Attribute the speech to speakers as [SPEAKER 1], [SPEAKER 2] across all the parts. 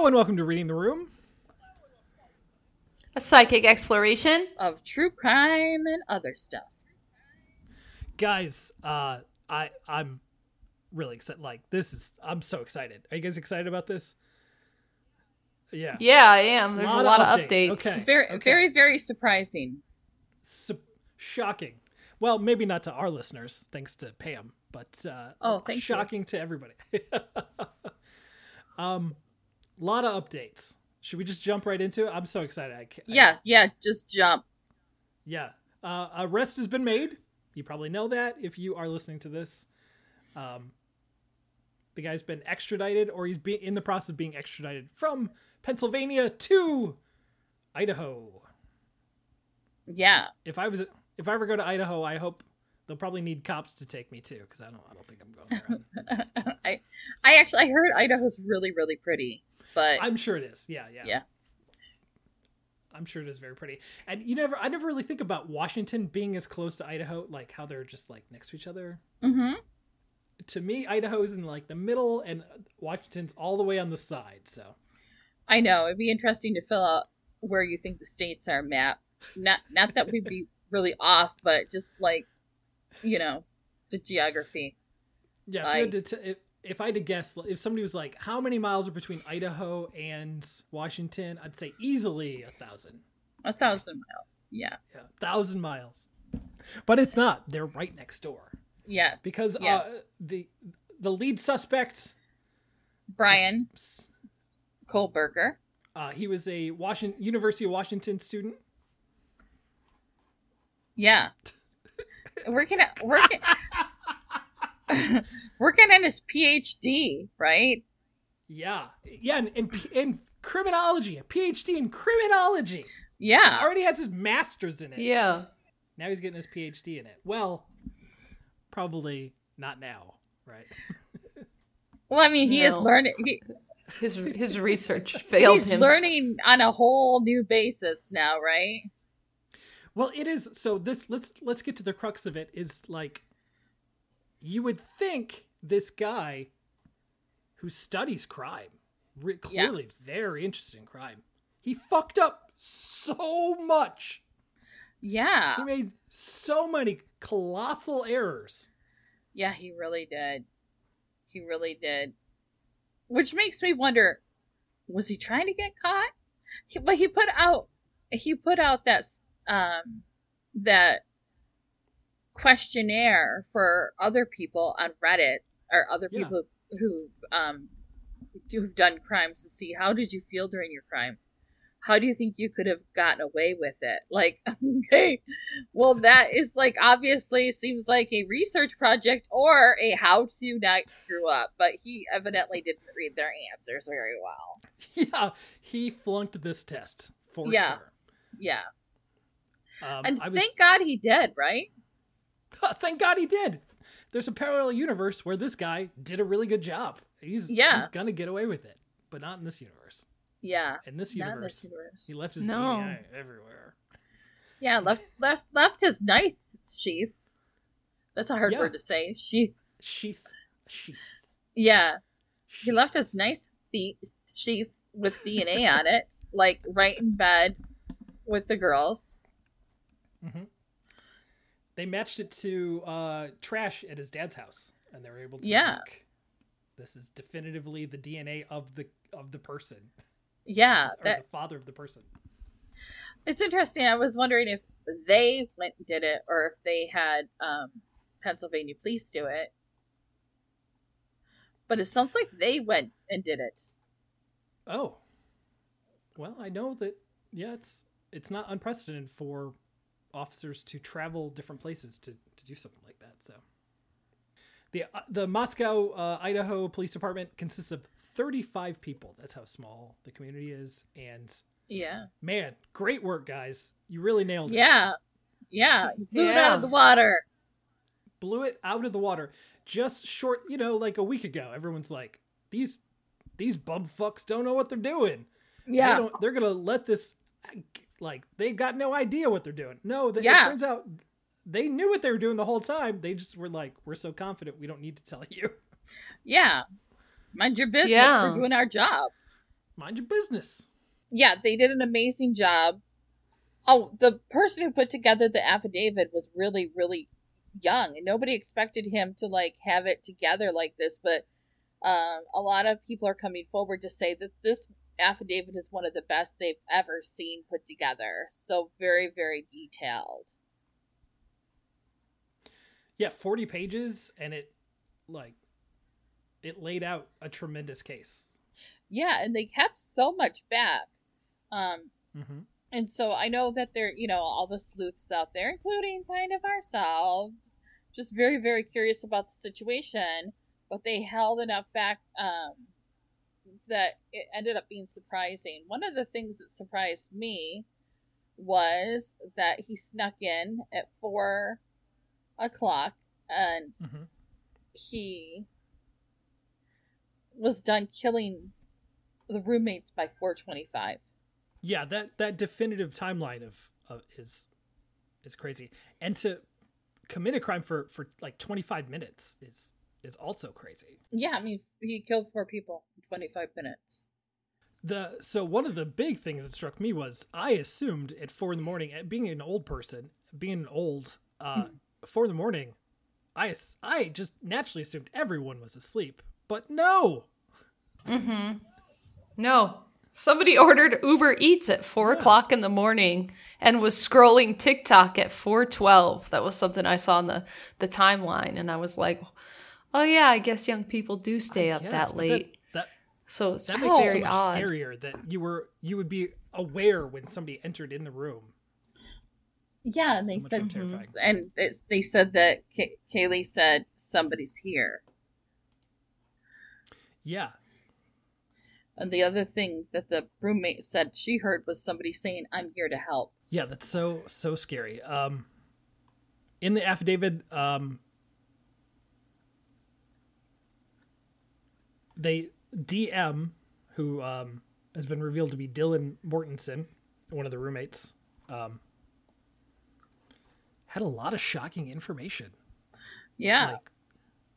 [SPEAKER 1] Hello and welcome to Reading the Room.
[SPEAKER 2] A psychic exploration.
[SPEAKER 3] of true crime and other stuff.
[SPEAKER 1] Guys, uh I I'm really excited like this is I'm so excited. Are you guys excited about this? Yeah.
[SPEAKER 2] Yeah, I am. There's a
[SPEAKER 1] Lot
[SPEAKER 2] lot,
[SPEAKER 1] of
[SPEAKER 2] of
[SPEAKER 1] updates.
[SPEAKER 2] updates.
[SPEAKER 1] Okay.
[SPEAKER 3] Very, very, very surprising.
[SPEAKER 1] Su- shocking. Well, maybe not to our listeners, thanks to Pam, but uh
[SPEAKER 3] Oh, thank you.
[SPEAKER 1] shocking to everybody. um lot of updates. Should we just jump right into it? I'm so excited. I can't, I-
[SPEAKER 3] Yeah, yeah. Just jump.
[SPEAKER 1] Yeah. Uh, arrest has been made. You probably know that if you are listening to this. Um, the guy's been extradited, or he's be- in the process of being extradited from Pennsylvania to Idaho.
[SPEAKER 3] Yeah.
[SPEAKER 1] If I was, if I ever go to Idaho, I hope they'll probably need cops to take me too, because I don't, I don't think I'm going there.
[SPEAKER 3] I, I actually, I heard Idaho's really, really pretty, but
[SPEAKER 1] I'm sure it is. Yeah, yeah,
[SPEAKER 3] yeah.
[SPEAKER 1] I'm sure it is very pretty. And you never, I never really think about Washington being as close to Idaho, like how they're just like next to each other.
[SPEAKER 3] Mm-hmm.
[SPEAKER 1] to me, Idaho's in like the middle and Washington's all the way on the side. So
[SPEAKER 3] I know it'd be interesting to fill out where you think the states are mapped. Not, not that we'd be really off, but just like, you know, the geography.
[SPEAKER 1] yeah, if, you had to t- if, I had to guess, if somebody was like, "How many miles are between Idaho and Washington?" I'd say easily a thousand.
[SPEAKER 3] A thousand miles. Yeah.
[SPEAKER 1] Yeah, thousand miles. But it's not. They're right next door
[SPEAKER 3] Yes.
[SPEAKER 1] because
[SPEAKER 3] yes.
[SPEAKER 1] uh, the the lead suspect,
[SPEAKER 3] Brian
[SPEAKER 1] s-
[SPEAKER 3] Kohberger.
[SPEAKER 1] uh, he was a Washington University of Washington student.
[SPEAKER 3] Yeah. working at working working on his PhD, right?
[SPEAKER 1] Yeah, yeah, and in, in criminology, a PhD in criminology.
[SPEAKER 3] Yeah.
[SPEAKER 1] he already has his master's in it.
[SPEAKER 2] Yeah.
[SPEAKER 1] Now he's getting his PhD in it. Well, probably not now, right?
[SPEAKER 3] Well, I mean, he is learning. He,
[SPEAKER 2] His his research fails him.
[SPEAKER 3] he's
[SPEAKER 2] him.
[SPEAKER 3] learning on a whole new basis now, right?
[SPEAKER 1] Well, it is so this let's let's get to the crux of it is like you would think this guy who studies crime, re-
[SPEAKER 3] Yeah.
[SPEAKER 1] clearly very interested in crime. He fucked up so much.
[SPEAKER 3] Yeah.
[SPEAKER 1] He made so many colossal errors.
[SPEAKER 3] Yeah, he really did. He really did. Which makes me wonder, was he trying to get caught? He, but he put out he put out that um that questionnaire for other people on Reddit or other
[SPEAKER 1] Yeah.
[SPEAKER 3] people who um who've done crimes to see how did you feel during your crime? How do you think you could have gotten away with it? Like, okay, well, that is like obviously seems like a research project or a how to not screw up, but he evidently didn't read their answers very well.
[SPEAKER 1] Yeah, he flunked this test for
[SPEAKER 3] Yeah.
[SPEAKER 1] sure.
[SPEAKER 3] Yeah.
[SPEAKER 1] Um,
[SPEAKER 3] And
[SPEAKER 1] was,
[SPEAKER 3] thank God he did, right?
[SPEAKER 1] Thank God he did. There's a parallel universe where this guy did a really good job. He's
[SPEAKER 3] Yeah.
[SPEAKER 1] he's gonna get away with it, but not in this universe.
[SPEAKER 3] Yeah.
[SPEAKER 1] In this
[SPEAKER 3] Not in
[SPEAKER 1] universe,
[SPEAKER 3] this universe.
[SPEAKER 1] he left his
[SPEAKER 2] No.
[SPEAKER 1] DNA everywhere.
[SPEAKER 3] Yeah, left left left his knife sheath. That's a hard
[SPEAKER 1] Yeah.
[SPEAKER 3] word to say. Sheath.
[SPEAKER 1] Sheath, sheath.
[SPEAKER 3] Yeah. He left his nice feet sheath with DNA on it, like right in bed with the girls. Mm-hmm.
[SPEAKER 1] They matched it to uh, trash at his dad's house, and they were able to.
[SPEAKER 3] Yeah.
[SPEAKER 1] like, this is definitively the DNA of the of the person,
[SPEAKER 3] Yeah,
[SPEAKER 1] or
[SPEAKER 3] that
[SPEAKER 1] the father of the person.
[SPEAKER 3] It's interesting. I was wondering if they went and did it or if they had um, Pennsylvania police do it. But it sounds like they went and did it.
[SPEAKER 1] Oh. Well, I know that yeah, it's it's not unprecedented for officers to travel different places to, to do something like that. So the uh, the Moscow uh, Idaho Police Department consists of 35 people. That's how small the community is and
[SPEAKER 3] Yeah.
[SPEAKER 1] man, great work guys. You really nailed it.
[SPEAKER 3] Yeah. Yeah. You blew it out of the water.
[SPEAKER 1] Blew it out of the water just short, you know, like a week ago. Everyone's like these these bum fucks don't know what they're doing.
[SPEAKER 3] Yeah.
[SPEAKER 1] they don't, they're gonna let this like they've got no idea what they're doing no they,
[SPEAKER 3] Yeah.
[SPEAKER 1] it turns out they knew what they were doing the whole time they just were like we're so confident we don't need to tell you
[SPEAKER 3] Yeah. Mind your business.
[SPEAKER 2] Yeah.
[SPEAKER 3] We're doing our job.
[SPEAKER 1] mind your business.
[SPEAKER 3] yeah, they did an amazing job. Oh, the person who put together the affidavit was really, really young, and nobody expected him to like have it together like this. But um, a lot of people are coming forward to say that this affidavit is one of the best they've ever seen put together. So very, very detailed.
[SPEAKER 1] Yeah, 40 pages and it like it laid out a tremendous case.
[SPEAKER 3] Yeah, and they kept so much back. Um,
[SPEAKER 1] Mhm.
[SPEAKER 3] And so I know that they're, you know, all the sleuths out there, including kind of ourselves, just very, very curious about the situation, but they held enough back um, that it ended up being surprising. One of the things that surprised me was that he snuck in at four o'clock and
[SPEAKER 1] Mhm.
[SPEAKER 3] he was done killing the roommates by 425.
[SPEAKER 1] Yeah, that that definitive timeline of, of is is crazy. And to commit a crime for for like 25 minutes is is also crazy.
[SPEAKER 3] Yeah, I mean, he killed four people 25 minutes.
[SPEAKER 1] The so one of the big things that struck me was I assumed at four in the morning, at being an old person, being an old, uh, four in the morning, I I just naturally assumed everyone was asleep, but no. Mm-hmm.
[SPEAKER 2] No. Somebody ordered Uber Eats at four o'clock in the morning and was scrolling TikTok at four twelve. That was something I saw on the, the timeline, and I was like, "Oh yeah, I guess young people do stay up
[SPEAKER 1] Yes,
[SPEAKER 2] that
[SPEAKER 1] but
[SPEAKER 2] late."
[SPEAKER 1] That,
[SPEAKER 2] so it's
[SPEAKER 1] that, that makes it so much
[SPEAKER 2] odd.
[SPEAKER 1] scarier that you were you would be aware when somebody entered in the room.
[SPEAKER 3] Yeah, and they
[SPEAKER 1] So
[SPEAKER 3] said,
[SPEAKER 1] much
[SPEAKER 3] and it's, they said that Kay- Kaylee said somebody's here.
[SPEAKER 1] Yeah,
[SPEAKER 3] And the other thing that the roommate said she heard was somebody saying, "I'm here to help."
[SPEAKER 1] Yeah, that's so so scary. Um in the affidavit, um they DM who um has been revealed to be Dylan Mortensen, one of the roommates, um had a lot of shocking information.
[SPEAKER 3] Yeah,
[SPEAKER 1] Like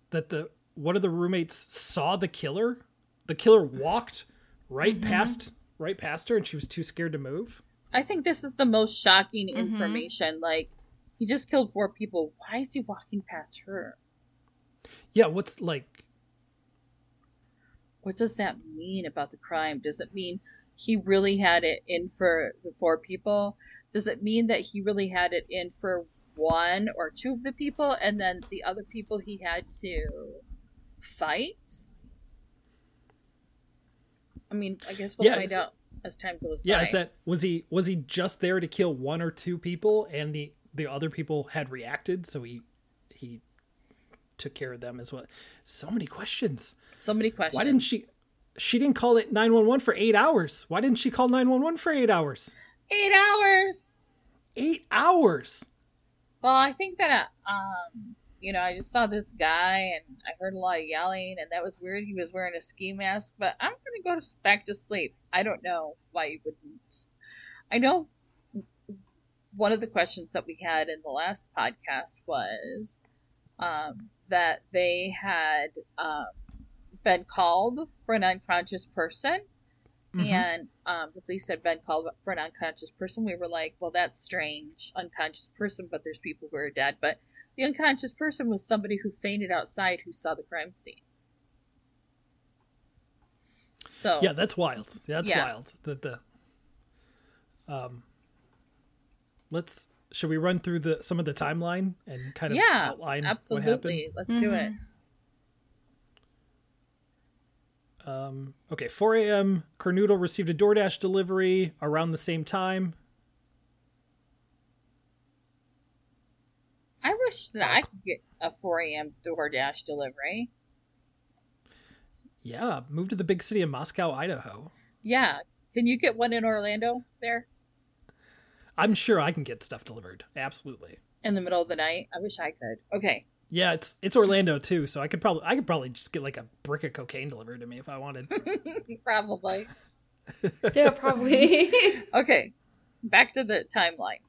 [SPEAKER 1] that the one of the roommates saw the killer. The killer walked right past right past her and she was too scared to move.
[SPEAKER 3] I think this is the most shocking
[SPEAKER 2] Mhm.
[SPEAKER 3] information. Like, he just killed four people. Why is he walking past her?
[SPEAKER 1] Yeah, what's like
[SPEAKER 3] What does that mean about the crime? Does it mean he really had it in for the four people? Does it mean that he really had it in for one or two of the people and then the other people he had to fight? I mean, I guess we'll
[SPEAKER 1] Yeah,
[SPEAKER 3] find out as time goes
[SPEAKER 1] Yeah,
[SPEAKER 3] by.
[SPEAKER 1] Yeah, is that was he was he just there to kill one or two people and the the other people had reacted so he he took care of them as well. So many questions.
[SPEAKER 3] so many questions.
[SPEAKER 1] Why didn't she she didn't call it 911 for 8 hours. Why didn't she call 911 for 8 hours?
[SPEAKER 3] Eight hours.
[SPEAKER 1] 8 hours.
[SPEAKER 3] Well, I think that, uh, um, you know, I just saw this guy and I heard a lot of yelling, and that was weird. He was wearing a ski mask, but I'm going to go to, back to sleep. I don't know why you wouldn't. I know one of the questions that we had in the last podcast was um, that they had um, been called for an unconscious person
[SPEAKER 1] Mhm.
[SPEAKER 3] and um, the police had been called for an unconscious person. We were like, well, that's strange. Unconscious person, but there's people who are dead. But the unconscious person was somebody who fainted outside who saw the crime scene. So,
[SPEAKER 1] Yeah, that's wild. That's
[SPEAKER 3] Yeah.
[SPEAKER 1] wild. That the um let's should we run through the some of the timeline and kind of
[SPEAKER 3] yeah,
[SPEAKER 1] outline
[SPEAKER 3] absolutely. Let's do it.
[SPEAKER 1] Um okay, 4 a.m. Kernodle received a DoorDash delivery around the same time.
[SPEAKER 3] I wish that I could get a 4 a.m. DoorDash delivery.
[SPEAKER 1] Yeah, move to the big city of Moscow, Idaho.
[SPEAKER 3] Yeah. Can you get one in Orlando there
[SPEAKER 1] I'm sure I can get stuff delivered. Absolutely.
[SPEAKER 3] in the middle of the night? I wish I could. Okay.
[SPEAKER 1] Yeah, it's it's Orlando too, so I could probably I could probably just get like a brick of cocaine delivered to me if I wanted.
[SPEAKER 3] Probably.
[SPEAKER 2] Yeah, probably.
[SPEAKER 3] Okay. Back to the timeline.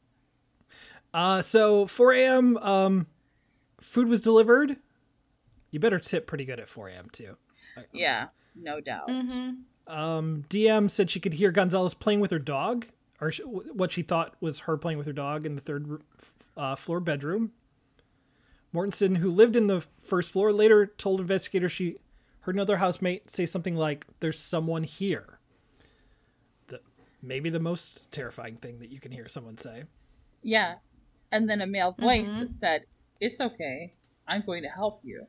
[SPEAKER 1] Uh, so 4 a.m. Um, food was delivered. You better tip pretty good at 4 a.m. too.
[SPEAKER 3] Yeah, no doubt.
[SPEAKER 2] hmm
[SPEAKER 1] DM said she could hear Goncalves playing with her dog, or sh- what she thought was her playing with her dog in the third uh, floor bedroom. Mortensen, who lived in the first floor, later told investigators she heard another housemate say something like, "There's someone here." The maybe the most terrifying thing that you can hear someone say.
[SPEAKER 3] Yeah. And then a male voice that said, It's okay. I'm going to help you.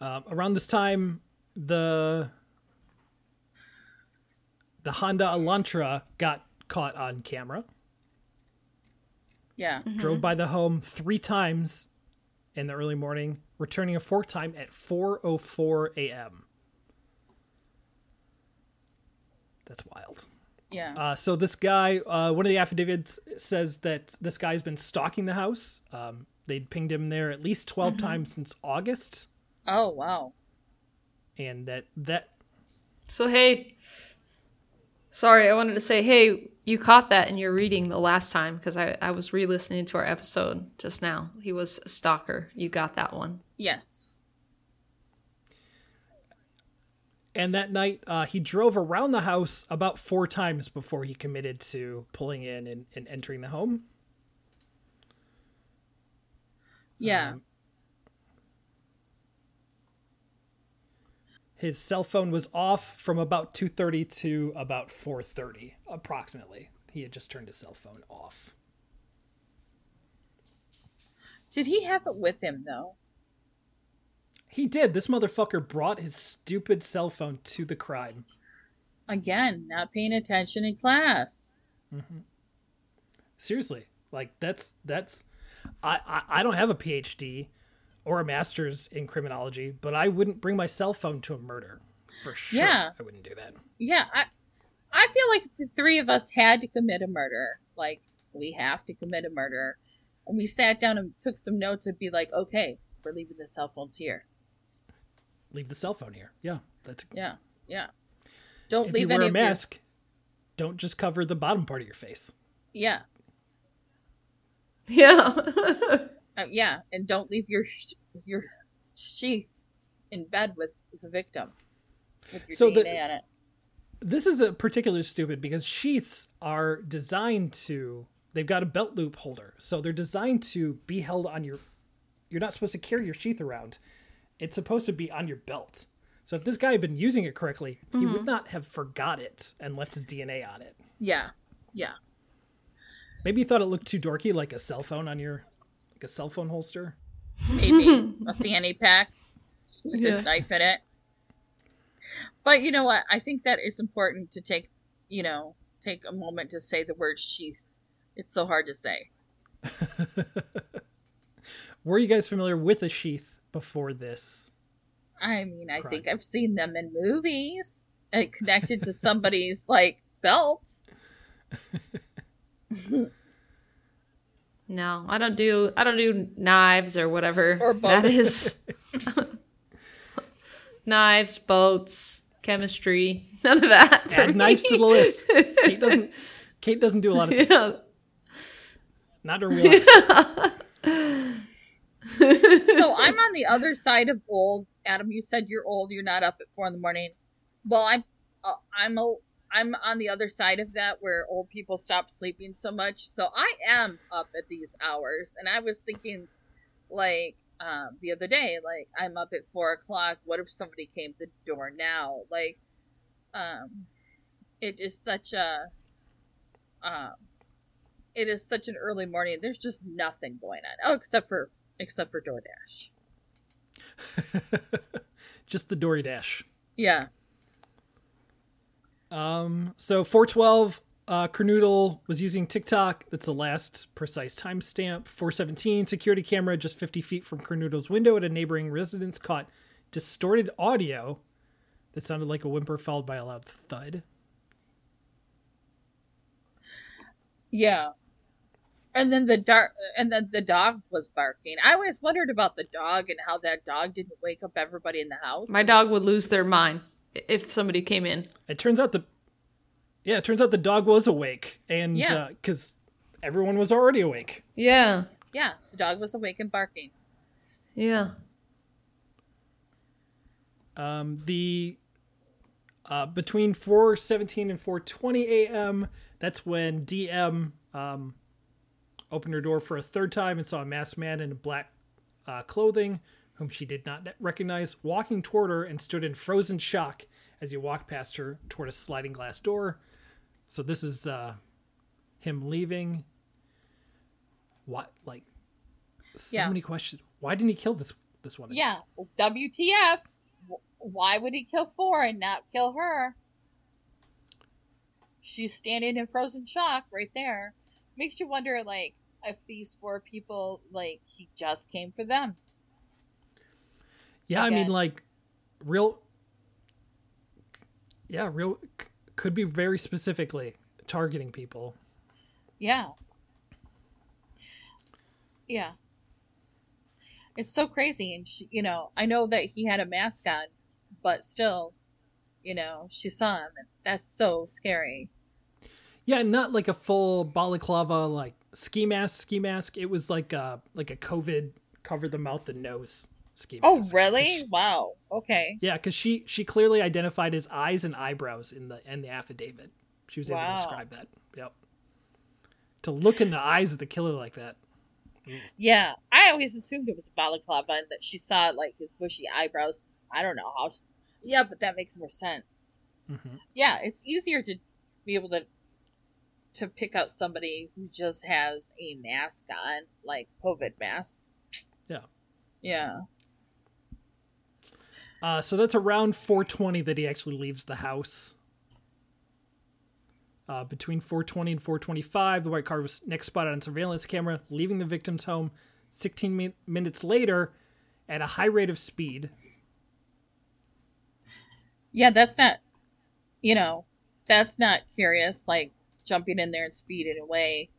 [SPEAKER 1] Um, around this time, the the Honda Elantra got caught on camera.
[SPEAKER 3] Yeah.
[SPEAKER 1] Drove by the home three times in the early morning, returning a fourth time at 4:04 a.m. That's wild.
[SPEAKER 3] Yeah.
[SPEAKER 1] Uh, so this guy, uh, one of the affidavits says that this guy's been stalking the house. Um, they'd pinged him there at least 12 times since August,
[SPEAKER 3] oh, wow.
[SPEAKER 1] and that that
[SPEAKER 2] So hey, sorry, I wanted to say, hey, you caught that in your reading the last time because I I was re-listening to our episode just now. He was a stalker. You got that one.
[SPEAKER 3] Yes.
[SPEAKER 1] And that night, uh, he drove around the house about four times before he committed to pulling in and, and entering the home.
[SPEAKER 3] Yeah.
[SPEAKER 1] Um, His cell phone was off from about 2:30 to about 4:30 approximately. He had just turned his cell phone off.
[SPEAKER 3] Did he have it with him, though?
[SPEAKER 1] He did. This motherfucker brought his stupid cell phone to the crime.
[SPEAKER 3] Again, not paying attention in class. Mm-hmm.
[SPEAKER 1] Seriously, like that's that's. I, I I don't have a PhD or a master's in criminology, but I wouldn't bring my cell phone to a murder for sure.
[SPEAKER 3] Yeah.
[SPEAKER 1] I wouldn't do that.
[SPEAKER 3] Yeah, I I feel like if the three of us had to commit a murder, like we have to commit a murder, and we sat down and took some notes, it'd be like, okay, we're leaving the cell phones here.
[SPEAKER 1] Leave the cell phone here. Yeah, that's.
[SPEAKER 3] Yeah, yeah. Don't
[SPEAKER 1] If
[SPEAKER 3] leave
[SPEAKER 1] you wear
[SPEAKER 3] any
[SPEAKER 1] a
[SPEAKER 3] of your-
[SPEAKER 1] mask, don't just cover the bottom part of your face.
[SPEAKER 3] Yeah,
[SPEAKER 2] Yeah.
[SPEAKER 3] uh, yeah, and don't leave your sh- your sheath in bed with the victim with your
[SPEAKER 1] So
[SPEAKER 3] DNA
[SPEAKER 1] the-
[SPEAKER 3] on it.
[SPEAKER 1] This is a particularly stupid because sheaths are designed to. They've got a belt loop holder, so they're designed to be held on your. You're not supposed to carry your sheath around. It's supposed to be on your belt. So if this guy had been using it correctly, he would not have forgot it and left his DNA on it.
[SPEAKER 3] Yeah, yeah,
[SPEAKER 1] Maybe you thought it looked too dorky, like a cell phone on your, like a cell phone holster.
[SPEAKER 3] maybe a fanny pack with
[SPEAKER 2] Yeah.
[SPEAKER 3] his knife in it. But you know what? I think that it's important to take, you know, take a moment to say the word sheath. It's so hard to say.
[SPEAKER 1] Were you guys familiar with a sheath before this?
[SPEAKER 3] I mean, I
[SPEAKER 1] Crime.
[SPEAKER 3] think I've seen them in movies, uh, connected to somebody's like belt.
[SPEAKER 2] no, I don't do I don't do knives or whatever
[SPEAKER 3] Or
[SPEAKER 2] that
[SPEAKER 3] boats.
[SPEAKER 2] is. knives, boats, chemistry, none of that. for
[SPEAKER 1] Add knives to the list. Kate doesn't. Kate doesn't do a lot of things.
[SPEAKER 2] Yeah.
[SPEAKER 1] Not her wheelhouse.
[SPEAKER 3] so I'm on the other side of old. Adam, you said you're old. You're not up at four in the morning. Well, I'm, uh, I'm a, I'm on the other side of that where old people stop sleeping so much. So I am up at these hours, and I was thinking, like, um, the other day, like I'm up at four o'clock. What if somebody came to the door now? Like, um, it is such a, um, it is such an early morning. There's just nothing going on. Oh, except for except for DoorDash.
[SPEAKER 1] Just the Dory Dash.
[SPEAKER 3] Yeah.
[SPEAKER 1] Um, so 412, uh, Kernodle was using TikTok. That's the last precise timestamp. 417, security camera just 50 feet from Kernodle's window at a neighboring residence caught distorted audio that sounded like a whimper followed by a loud thud.
[SPEAKER 3] Yeah. And then the dark and then the dog was barking. I always wondered about the dog and how that dog didn't wake up everybody in the house.
[SPEAKER 2] My dog would lose their mind if somebody came in.
[SPEAKER 1] It turns out the, yeah, it turns out the dog was awake and,
[SPEAKER 3] Yeah.
[SPEAKER 1] because everyone was already awake.
[SPEAKER 2] Yeah.
[SPEAKER 3] yeah, the dog was awake and barking.
[SPEAKER 2] Yeah.
[SPEAKER 1] Um, the uh, between 4:17 and 4:20 a.m. That's when DM um, opened her door for a third time and saw a masked man in black uh, clothing, whom she did not recognize, walking toward her and stood in frozen shock as he walked past her toward a sliding glass door. So this is uh, him leaving. What like so
[SPEAKER 3] Yeah.
[SPEAKER 1] many questions. Why didn't he kill this this woman?
[SPEAKER 3] Yeah. WTF? Why would he kill four and not kill her? She's standing in frozen shock right there. Makes you wonder, like, if these four people, like, he just came for them.
[SPEAKER 1] Yeah, I mean, like, real. Yeah, real. c- Could be very specifically targeting people.
[SPEAKER 3] Yeah. Yeah. It's so crazy. And, she, you know, I know that he had a mask on, but still, you know, she saw him. And that's so scary.
[SPEAKER 1] Yeah, not like a full balaclava like ski mask. Ski mask. It was like a like a COVID cover the mouth and nose
[SPEAKER 3] Oh, really?
[SPEAKER 1] 'Cause
[SPEAKER 3] Wow. Okay.
[SPEAKER 1] yeah, because she she clearly identified his eyes and eyebrows in the in the affidavit. She was able
[SPEAKER 3] Wow.
[SPEAKER 1] to describe that. Yep. To look in the eyes of the killer like that.
[SPEAKER 3] Yeah, I always assumed it was a balaclava and that she saw like his bushy eyebrows. I don't know how. She... Yeah, but that makes more sense.
[SPEAKER 1] hmm
[SPEAKER 3] Yeah, it's easier to be able to to pick out somebody who just has a mask on, like COVID mask.
[SPEAKER 1] Yeah.
[SPEAKER 3] Yeah.
[SPEAKER 1] Uh, so that's around 420 that he actually leaves the house. Uh, between 420 and 425, the white car was next spotted on surveillance camera, leaving the victim's home 16 min- minutes later at a high rate of speed.
[SPEAKER 3] Yeah, that's not. You know, that's not curious. Like jumping in there and speeding away.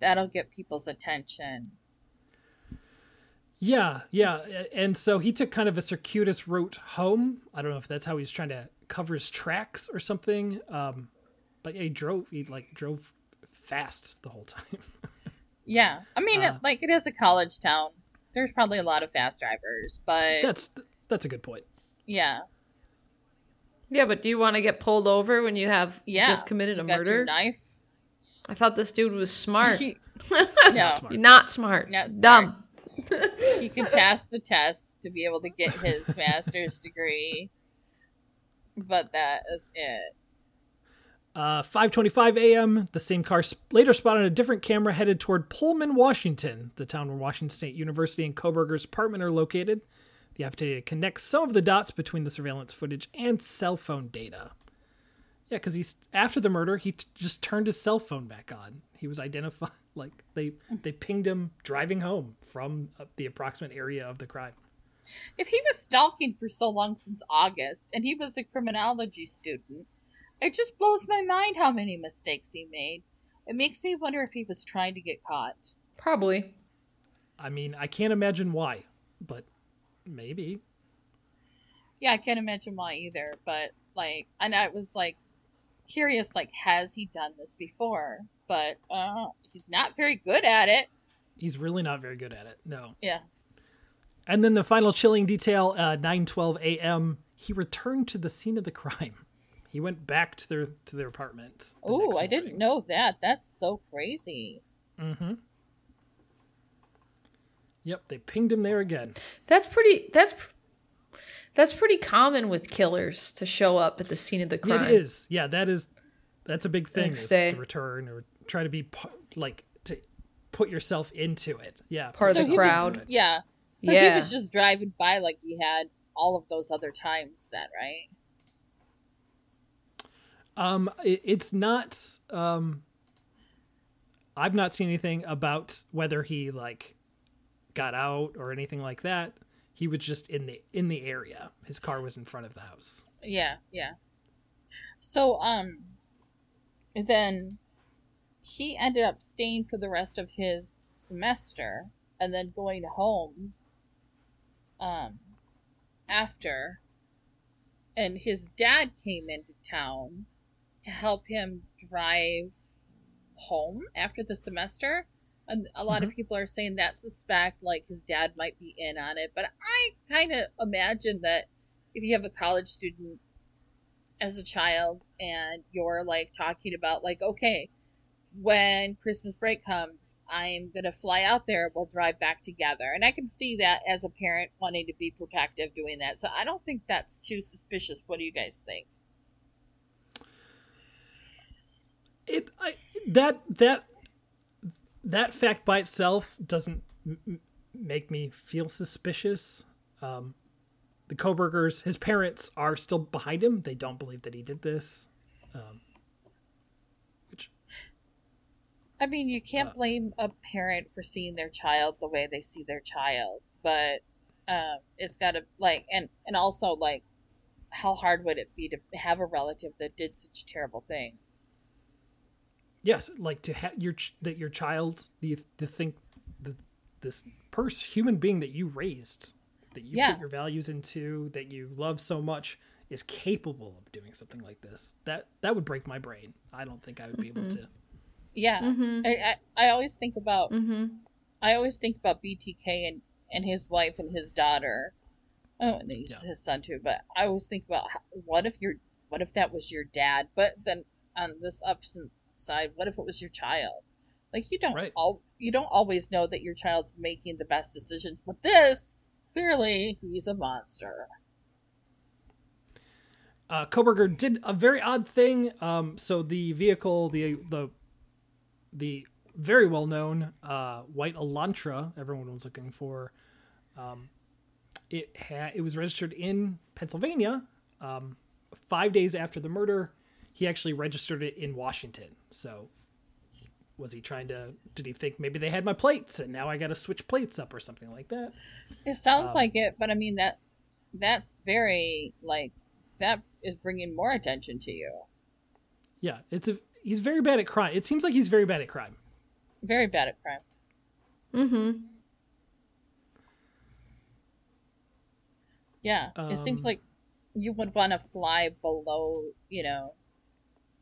[SPEAKER 3] That'll get people's attention.
[SPEAKER 1] Yeah, yeah. And so he took kind of a circuitous route home. I don't know if that's how he's trying to cover his tracks or something. Um, but yeah, he drove, he like drove fast the whole time.
[SPEAKER 3] Yeah, I mean,
[SPEAKER 1] Uh,
[SPEAKER 3] it, like it is a college town. There's probably a lot of fast drivers, but
[SPEAKER 1] that's that's a good point.
[SPEAKER 3] yeah,
[SPEAKER 2] Yeah, but do you want to get pulled over when you have
[SPEAKER 3] yeah.
[SPEAKER 2] just committed a
[SPEAKER 3] You got your
[SPEAKER 2] murder?
[SPEAKER 3] knife.
[SPEAKER 2] I thought this dude was smart.
[SPEAKER 3] He-
[SPEAKER 2] You're
[SPEAKER 3] no,
[SPEAKER 1] smart.
[SPEAKER 2] not smart.
[SPEAKER 3] Not smart.
[SPEAKER 2] Dumb.
[SPEAKER 3] he could pass the test to be able to get his master's degree, but that is it.
[SPEAKER 1] Uh, 5:25 a.m. The same car later spotted a different camera headed toward Pullman, Washington, the town where Washington State University and Kohberger's apartment are located. The affidavit connects some of the dots between the surveillance footage and cell phone data. Yeah, because he's after the murder, he t- just turned his cell phone back on. He was identified like they they pinged him driving home from uh, the approximate area of the crime.
[SPEAKER 3] If he was stalking for so long since August, and he was a criminology student, it just blows my mind how many mistakes he made. It makes me wonder if he was trying to get caught.
[SPEAKER 2] Probably.
[SPEAKER 1] I mean, I can't imagine why, but maybe.
[SPEAKER 3] Yeah, I can't imagine why either, but like, and I was like curious, like, has he done this before? But uh, he's not very good at it.
[SPEAKER 1] He's really not very good at it. No.
[SPEAKER 3] Yeah.
[SPEAKER 1] And then the final chilling detail, uh, 9:12 a.m. He returned to the scene of the crime. He went back to their to their apartment. the
[SPEAKER 3] Oh, I didn't know that. That's so crazy.
[SPEAKER 1] Mm-hmm. Yep, they pinged him there again.
[SPEAKER 2] That's pretty. That's pr- that's pretty common with killers to show up at the scene of the crime.
[SPEAKER 1] it is. Yeah, that is. That's a big thing.
[SPEAKER 2] Next
[SPEAKER 1] Is
[SPEAKER 2] day.
[SPEAKER 1] to return or try to be like to put yourself into it. Yeah,
[SPEAKER 2] Part of the
[SPEAKER 3] he was-
[SPEAKER 2] crowd.
[SPEAKER 3] Yeah. So he was just driving by like he had all of those other times That right?
[SPEAKER 1] Um, it, it's not. Um, I've not seen anything about whether he like got out or anything like that. He was just in the in the area. His car was in front of the house.
[SPEAKER 3] Yeah, yeah. So, um, then he ended up staying for the rest of his semester and then going home, um, after. And his dad came into town to help him drive home after the semester. And a lot of mm-hmm. people are saying that suspect like his dad might be in on it, but I kind of imagine that if you have a college student as a child and you're like talking about like okay when christmas break comes i'm gonna fly out there we'll drive back together. And i can see that as a parent wanting to be protective doing that. So i don't think that's too suspicious. What do you guys think?
[SPEAKER 1] It I, that that that fact by itself doesn't m- make me feel suspicious. Um, the Kohbergers, his parents are still behind him. They don't believe that he did this. Um, which
[SPEAKER 3] I mean, you can't
[SPEAKER 1] Uh,
[SPEAKER 3] blame a parent for seeing their child the way they see their child, but um, it's got to like, and and also like, how hard would it be to have a relative that did such terrible thing?
[SPEAKER 1] Yes, like to have your ch- that your child, the to think that this person, human being that you raised, that you
[SPEAKER 3] Yeah.
[SPEAKER 1] put your values into, that you love so much, is capable of doing something like this. That that would break my brain. I don't think I would be able to.
[SPEAKER 3] Yeah,
[SPEAKER 2] Mm-hmm.
[SPEAKER 3] I, I I always think about
[SPEAKER 2] Mm-hmm.
[SPEAKER 3] I always think about BTK and and his wife and his daughter. Oh, and he's
[SPEAKER 1] Yeah.
[SPEAKER 3] his son too. But I always think about how, what if your what if that was your dad? But then on this opposite side, what if it was your child? Like you don't
[SPEAKER 1] Right.
[SPEAKER 3] all you don't always know that your child's making the best decisions. But this clearly he's a monster.
[SPEAKER 1] uh, Kohberger did a very odd thing. Um, so the vehicle, the the the very well known uh, white Elantra, everyone was looking for. Um, it had it was registered in Pennsylvania. Um, five days after the murder, he actually registered it in Washington. So. Was he trying to? Did he think maybe they had my plates and now I got to switch plates up or something like that?
[SPEAKER 3] It sounds
[SPEAKER 1] Um,
[SPEAKER 3] like it, but I mean that that's very like that is bringing more attention to you.
[SPEAKER 1] Yeah, it's a. He's very bad at crime. It seems like he's very bad at crime.
[SPEAKER 3] Very bad at crime.
[SPEAKER 2] Mm-hmm.
[SPEAKER 3] Yeah, it seems
[SPEAKER 1] Um,
[SPEAKER 3] like you would want to fly below, you know,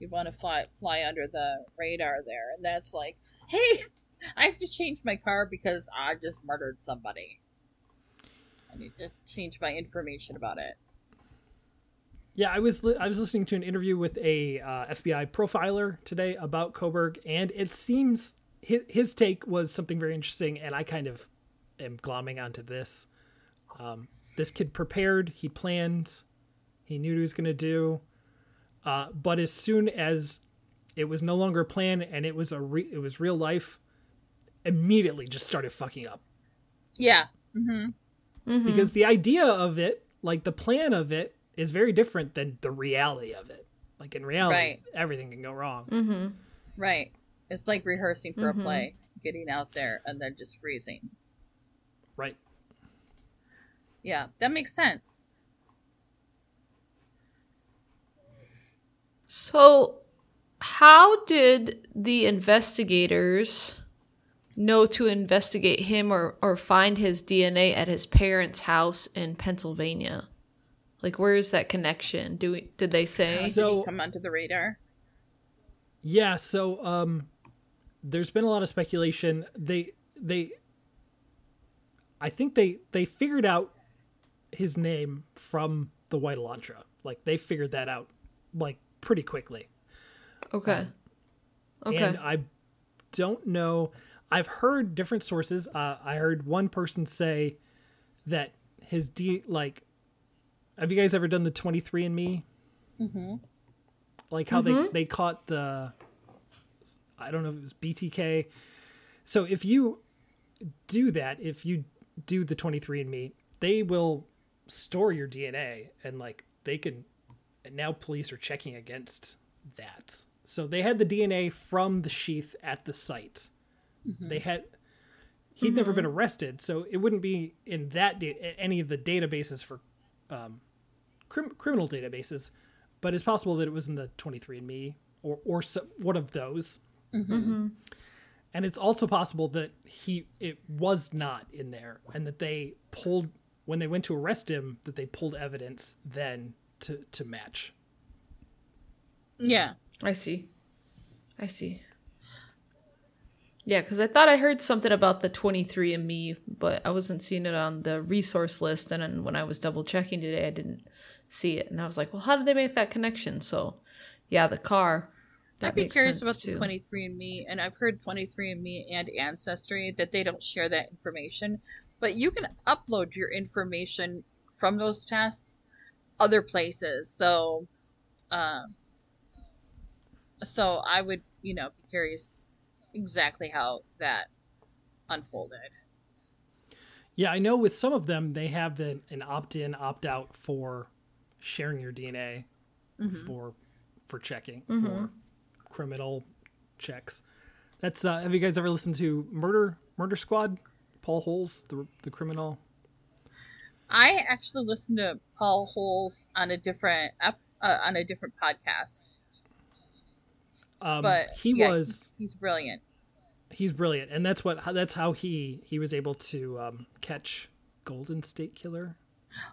[SPEAKER 3] you want to fly fly under the radar there, and that's like, hey, I have to change my car because I just murdered somebody. I need to change my information about it.
[SPEAKER 1] Yeah, I was li- I was listening to an interview with a uh, FBI profiler today about Coburg, and it seems his his take was something very interesting, and I kind of am glomming onto this. Um, this kid prepared, he planned, he knew what he was going to do, uh, but as soon as it was no longer a plan and it was a re- it was real life, immediately just started fucking up
[SPEAKER 3] Yeah. Mm-hmm.
[SPEAKER 2] Mm-hmm.
[SPEAKER 1] because the idea of it, like the plan of it, is very different than the reality of it. Like in reality,
[SPEAKER 3] Right.
[SPEAKER 1] everything can go wrong.
[SPEAKER 2] Mm-hmm.
[SPEAKER 3] Right. It's like rehearsing for a play, getting out there and then just freezing.
[SPEAKER 1] Right.
[SPEAKER 3] Yeah, that makes sense.
[SPEAKER 2] So, how did the investigators know to investigate him or, or find his DNA at his parents' house in Pennsylvania? Like, where is that connection? Do we, did they say?
[SPEAKER 3] Did
[SPEAKER 1] So-
[SPEAKER 3] he come onto the radar?
[SPEAKER 1] Yeah. So, um, there's been a lot of speculation. They they, I think they they figured out his name from the White Elantra. Like they figured that out like pretty quickly.
[SPEAKER 2] Okay. Okay.
[SPEAKER 1] And I don't know. I've heard different sources. Uh, I heard one person say that his D like. Have you guys ever done the twenty three and Me?
[SPEAKER 3] Mm-hmm.
[SPEAKER 1] Like how they they caught the. I don't know if it was BTK. So if you do that, if you do the twenty three and Me, they will store your DNA and like they can. And now police are checking against that. So they had the DNA from the sheath at the site. They had he'd never been arrested, so it wouldn't be in that da- any of the databases for um, crim- criminal databases. But it's possible that it was in the 23andMe or or so, one of those.
[SPEAKER 2] mm-hmm.
[SPEAKER 1] And it's also possible that he it was not in there, and that they pulled when they went to arrest him that they pulled evidence then to to match.
[SPEAKER 3] Yeah.
[SPEAKER 2] I see. I see. Yeah, because I thought I heard something about the 23andMe, but I wasn't seeing it on the resource list. And then when I was double checking today, I didn't see it. And I was like, well, how did they make that connection? So, yeah, the car. That
[SPEAKER 3] I'd be
[SPEAKER 2] makes
[SPEAKER 3] curious
[SPEAKER 2] sense,
[SPEAKER 3] about
[SPEAKER 2] too.
[SPEAKER 3] the 23andMe, and I've heard 23andMe and Ancestry that they don't share that information, but you can upload your information from those tests other places. So, um, so I would, you know, be curious exactly how that unfolded.
[SPEAKER 1] Yeah, I know with some of them they have the, an opt-in, opt-out for sharing your DNA for for checking for criminal checks. That's uh, have you guys ever listened to Murder Murder Squad? Paul Holes, the the criminal.
[SPEAKER 3] I actually listened to Paul Holes on a different uh, on a different podcast,
[SPEAKER 1] Um,
[SPEAKER 3] but
[SPEAKER 1] he
[SPEAKER 3] yeah,
[SPEAKER 1] was
[SPEAKER 3] he's, he's brilliant.
[SPEAKER 1] he's brilliant, and that's what that's how he he was able to um, catch Golden State Killer.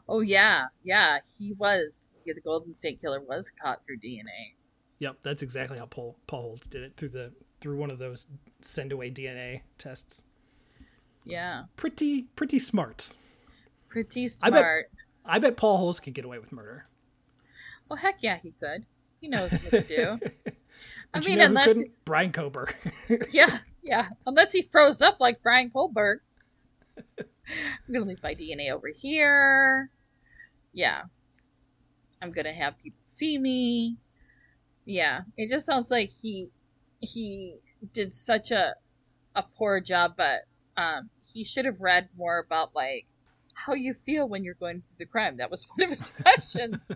[SPEAKER 3] Oh yeah, yeah, he was. Yeah, the Golden State Killer was caught through DNA.
[SPEAKER 1] Yep, that's exactly how Paul Paul Holes did it through the through one of those send away DNA tests.
[SPEAKER 3] Yeah,
[SPEAKER 1] Pretty pretty smart.
[SPEAKER 3] Pretty
[SPEAKER 1] I bet-
[SPEAKER 3] smart.
[SPEAKER 1] I bet Paul Holes could get away with murder.
[SPEAKER 3] Well, heck yeah, he could. He knows what to do. I
[SPEAKER 1] you
[SPEAKER 3] mean,
[SPEAKER 1] know
[SPEAKER 3] unless?
[SPEAKER 1] Brian Kober.
[SPEAKER 3] yeah, yeah, unless he froze up like Brian Kohlberg. I'm gonna leave my DNA over here. Yeah, I'm gonna have people see me. Yeah, it just sounds like he he did such a a poor job, but um, he should have read more about like how you feel when you're going through the crime. That was one of his questions.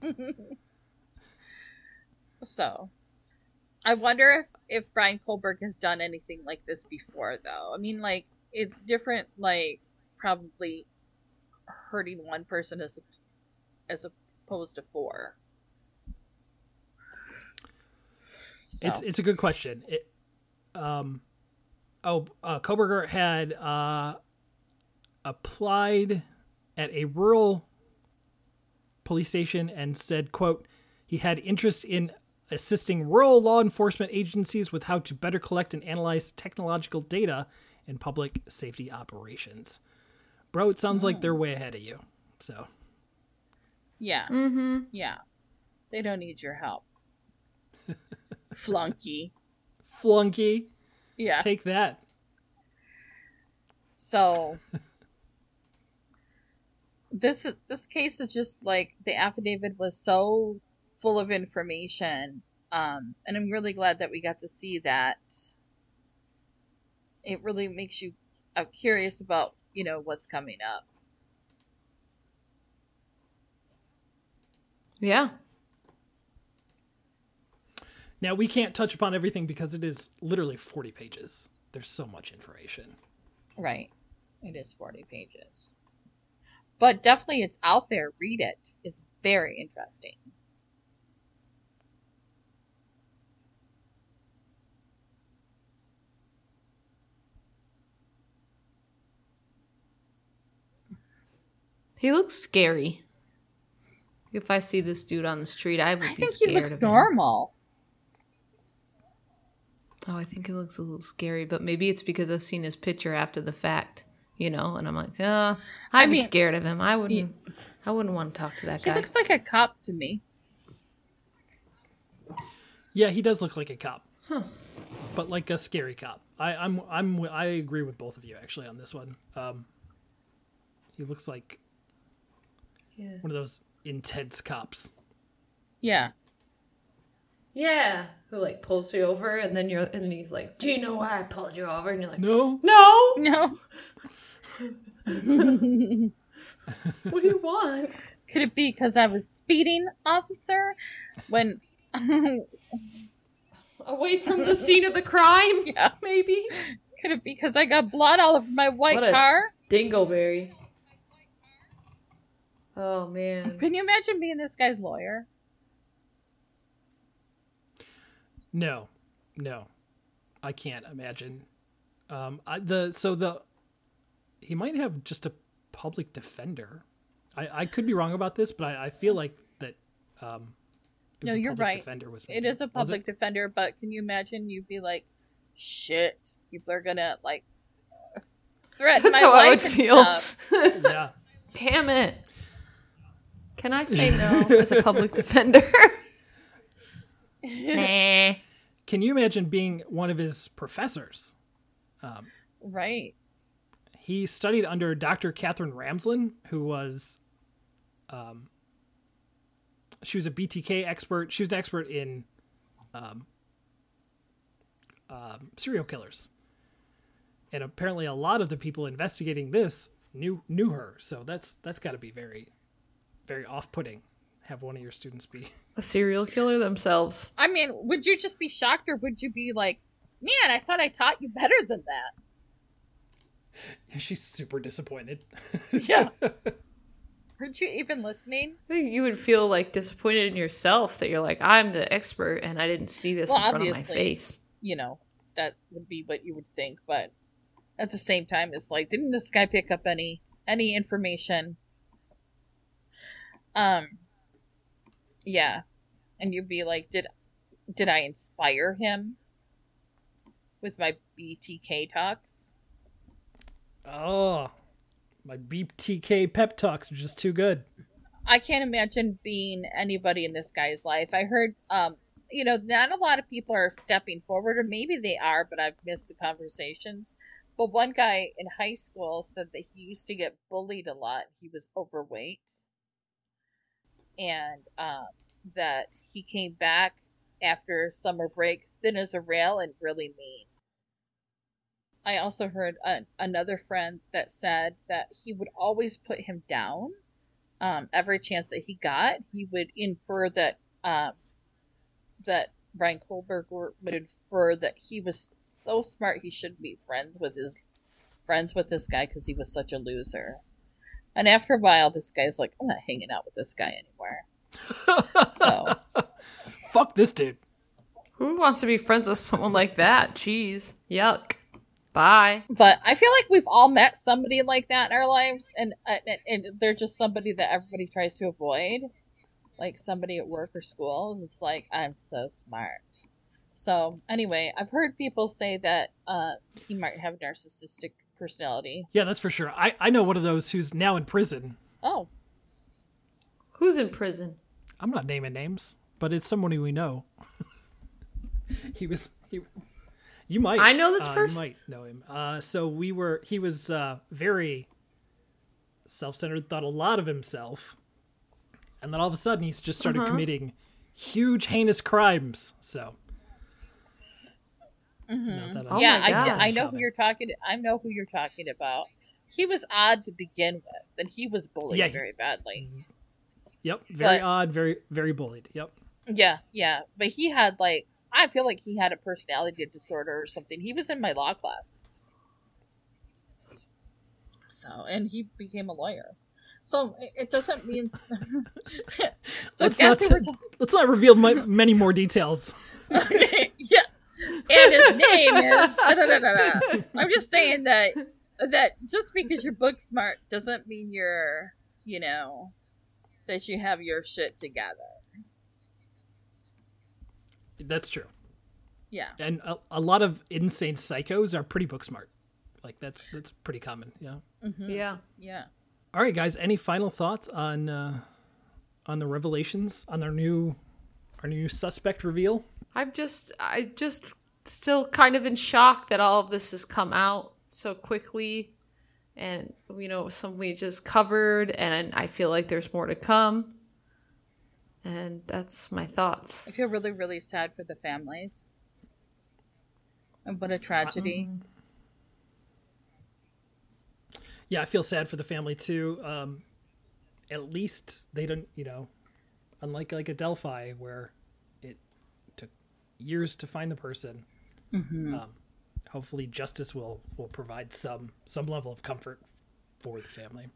[SPEAKER 3] so, I wonder if if Brian Kohlberg has done anything like this before, though. I mean, like it's different, like probably hurting one person as as opposed to four.
[SPEAKER 1] It's it's a good question. It, um, oh, uh, Kohberger had uh, applied at a rural police station and said, "quote He had interest in assisting rural law enforcement agencies with how to better collect and analyze technological data in public safety operations." Bro, it sounds like they're way ahead of you. So
[SPEAKER 3] yeah,
[SPEAKER 2] Mm-hmm.
[SPEAKER 3] yeah, they don't need your help, flunky.
[SPEAKER 1] flunky,
[SPEAKER 3] Yeah.
[SPEAKER 1] take that.
[SPEAKER 3] So this is- this case is just like the affidavit was so full of information, um, and I'm really glad that we got to see that. It really makes you uh, curious about you know what's coming up.
[SPEAKER 2] Yeah.
[SPEAKER 1] Now we can't touch upon everything because it is literally 40 pages. There's so much information.
[SPEAKER 3] Right, it is 40 pages, but definitely it's out there. Read it. It's very interesting.
[SPEAKER 2] He looks scary. If I see this dude on the street, I would
[SPEAKER 3] I think he looks normal.
[SPEAKER 2] Oh, I think he looks a little scary, but maybe it's because I've seen his picture after the fact, you know, and I'm like, uh, I'd
[SPEAKER 3] I
[SPEAKER 2] be
[SPEAKER 3] mean-
[SPEAKER 2] scared of him. I wouldn't. I wouldn't want to talk to that
[SPEAKER 3] He
[SPEAKER 2] guy.
[SPEAKER 3] He looks like a cop to me.
[SPEAKER 1] Yeah, he does look like a cop, huh. but like a scary cop. I, I'm I'm I agree with both of you actually on this one. Um, he looks like
[SPEAKER 2] yeah.
[SPEAKER 1] one of those intense cops.
[SPEAKER 3] Yeah.
[SPEAKER 2] yeah, who like pulls you over, and then you're, and then he's like, "Do you know why I pulled you over?" And you're like,
[SPEAKER 1] No,
[SPEAKER 2] "No,
[SPEAKER 3] No.
[SPEAKER 2] what do you want?"
[SPEAKER 3] Could it be because I was speeding, officer? When.
[SPEAKER 2] Away from the scene of the crime,
[SPEAKER 3] yeah.
[SPEAKER 2] maybe.
[SPEAKER 3] Could it be because I got blood all over my white
[SPEAKER 2] What a-
[SPEAKER 3] car?
[SPEAKER 2] Dingleberry. Oh man.
[SPEAKER 3] Can you imagine being this guy's lawyer?
[SPEAKER 1] no, no, I can't imagine. Um, I, the so the he might have just a public defender. I I could be wrong about this, but I, I feel like that. Um, it was
[SPEAKER 3] No,
[SPEAKER 1] a
[SPEAKER 3] you're
[SPEAKER 1] public
[SPEAKER 3] right.
[SPEAKER 1] Defender was
[SPEAKER 3] It
[SPEAKER 1] making-
[SPEAKER 3] is a
[SPEAKER 1] was
[SPEAKER 3] public defender, but can you imagine you'd be like shit, people are gonna like threaten
[SPEAKER 2] That's
[SPEAKER 3] my
[SPEAKER 2] how I would
[SPEAKER 3] life and
[SPEAKER 2] feel.
[SPEAKER 3] stuff.
[SPEAKER 1] Yeah.
[SPEAKER 2] Damn it. Can I say no as a public defender? nah.
[SPEAKER 1] Can you imagine being one of his professors?
[SPEAKER 3] Right.
[SPEAKER 1] He studied under Dr. Katherine Ramsland, who was, um, she was a BTK expert. She was an expert in, um, um, serial killers, and apparently a lot of the people investigating this knew knew her. So that's that's got to be very, very off putting. Have one of your students be.
[SPEAKER 2] A serial killer themselves.
[SPEAKER 3] I mean, would you just be shocked or would you be like, man, I thought I taught you better than that?
[SPEAKER 1] She's super disappointed.
[SPEAKER 3] Yeah. Aren't you even listening?
[SPEAKER 2] I think you would feel like disappointed in yourself that you're like, I'm the expert and I didn't see this
[SPEAKER 3] Well,
[SPEAKER 2] in front of my face.
[SPEAKER 3] You know, that would be what you would think, but at the same time, it's like, didn't this guy pick up any any information? Um. Yeah, and you'd be like, did did I inspire him with my BTK talks?
[SPEAKER 1] Oh, my BTK pep talks are just too good.
[SPEAKER 3] I can't imagine being anybody in this guy's life. I heard, um, you know, not a lot of people are stepping forward, or maybe they are, but I've missed the conversations. But one guy in high school said that he used to get bullied a lot. He was overweight, and um, that he came back after summer break thin as a rail and really mean. I also heard a, another friend that said that he would always put him down um, every chance that he got, he would infer that um, that Bryan Kohlberg would infer that he was so smart he shouldn't be friends with his friends with this guy because he was such a loser. And after a while, this guy's like, I'm not hanging out with this guy anymore. So
[SPEAKER 1] Fuck this dude.
[SPEAKER 2] Who wants to be friends with someone like that? Jeez. Yuck. Bye.
[SPEAKER 3] But I feel like we've all met somebody like that in our lives, and, uh, and and they're just somebody that everybody tries to avoid, like somebody at work or school. It's like I'm so smart. So anyway, I've heard people say that uh, he might have narcissistic personality.
[SPEAKER 1] Yeah, that's for sure. I, I know one of those who's now in prison.
[SPEAKER 3] Oh,
[SPEAKER 2] Who's in prison?
[SPEAKER 1] I'm not naming names, but it's someone who we know. he was he. You might.
[SPEAKER 2] I know this
[SPEAKER 1] uh,
[SPEAKER 2] person?
[SPEAKER 1] You might know him. Uh, so we were. He was uh, very self-centered. Thought a lot of himself, and then all of a sudden he's just started
[SPEAKER 2] Uh-huh.
[SPEAKER 1] committing huge, heinous crimes. So. Not that
[SPEAKER 2] Oh
[SPEAKER 3] yeah,
[SPEAKER 2] my
[SPEAKER 3] I,
[SPEAKER 2] gosh.
[SPEAKER 3] I know who you're talking. I know who you're talking about. He was odd to begin with, and he was bullied
[SPEAKER 1] Yeah, he-
[SPEAKER 3] very badly.
[SPEAKER 1] Yep. Very
[SPEAKER 3] But-
[SPEAKER 1] odd. Very very bullied. Yep.
[SPEAKER 3] Yeah, yeah, but he had like I feel like he had a personality disorder or something. He was in my law classes. So, and he became a lawyer. So it- doesn't mean. so
[SPEAKER 1] let's
[SPEAKER 3] guess
[SPEAKER 1] not
[SPEAKER 3] who we're talking.
[SPEAKER 1] let's not reveal my, many more details.
[SPEAKER 3] okay, yeah, and his name is. da, da, da. I'm just saying that that just because you're book smart doesn't mean you're you know that you have your shit together.
[SPEAKER 1] That's true.
[SPEAKER 3] Yeah.
[SPEAKER 1] And a, a lot of insane psychos are pretty book smart. Like that's that's pretty common. Yeah.
[SPEAKER 3] Mhm.
[SPEAKER 2] Yeah.
[SPEAKER 3] Yeah.
[SPEAKER 1] All right, guys. Any final thoughts on uh, on the revelations on our new our new suspect reveal?
[SPEAKER 2] I'm just, I just still kind of in shock that all of this has come out so quickly. And, you know, something we just covered, and I feel like there's more to come. And that's my thoughts.
[SPEAKER 3] I feel really, really sad for the families. And what a tragedy.
[SPEAKER 1] Yeah, I feel sad for the family too. Um, at least they don't, you know, unlike like a Delphi where it took years to find the person. Um, hopefully, justice will will provide some some level of comfort for the family.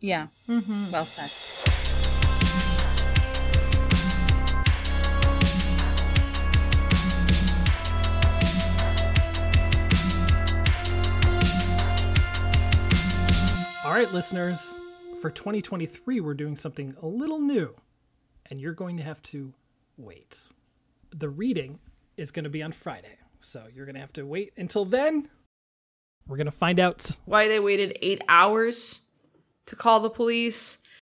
[SPEAKER 3] Yeah. Well said.
[SPEAKER 1] All right, listeners, for 2023, we're doing something a little new, and you're going to have to wait. The reading is going to be on Friday. So you're going to have to wait until then. We're going to find out.
[SPEAKER 2] Why they waited eight hours to call the police.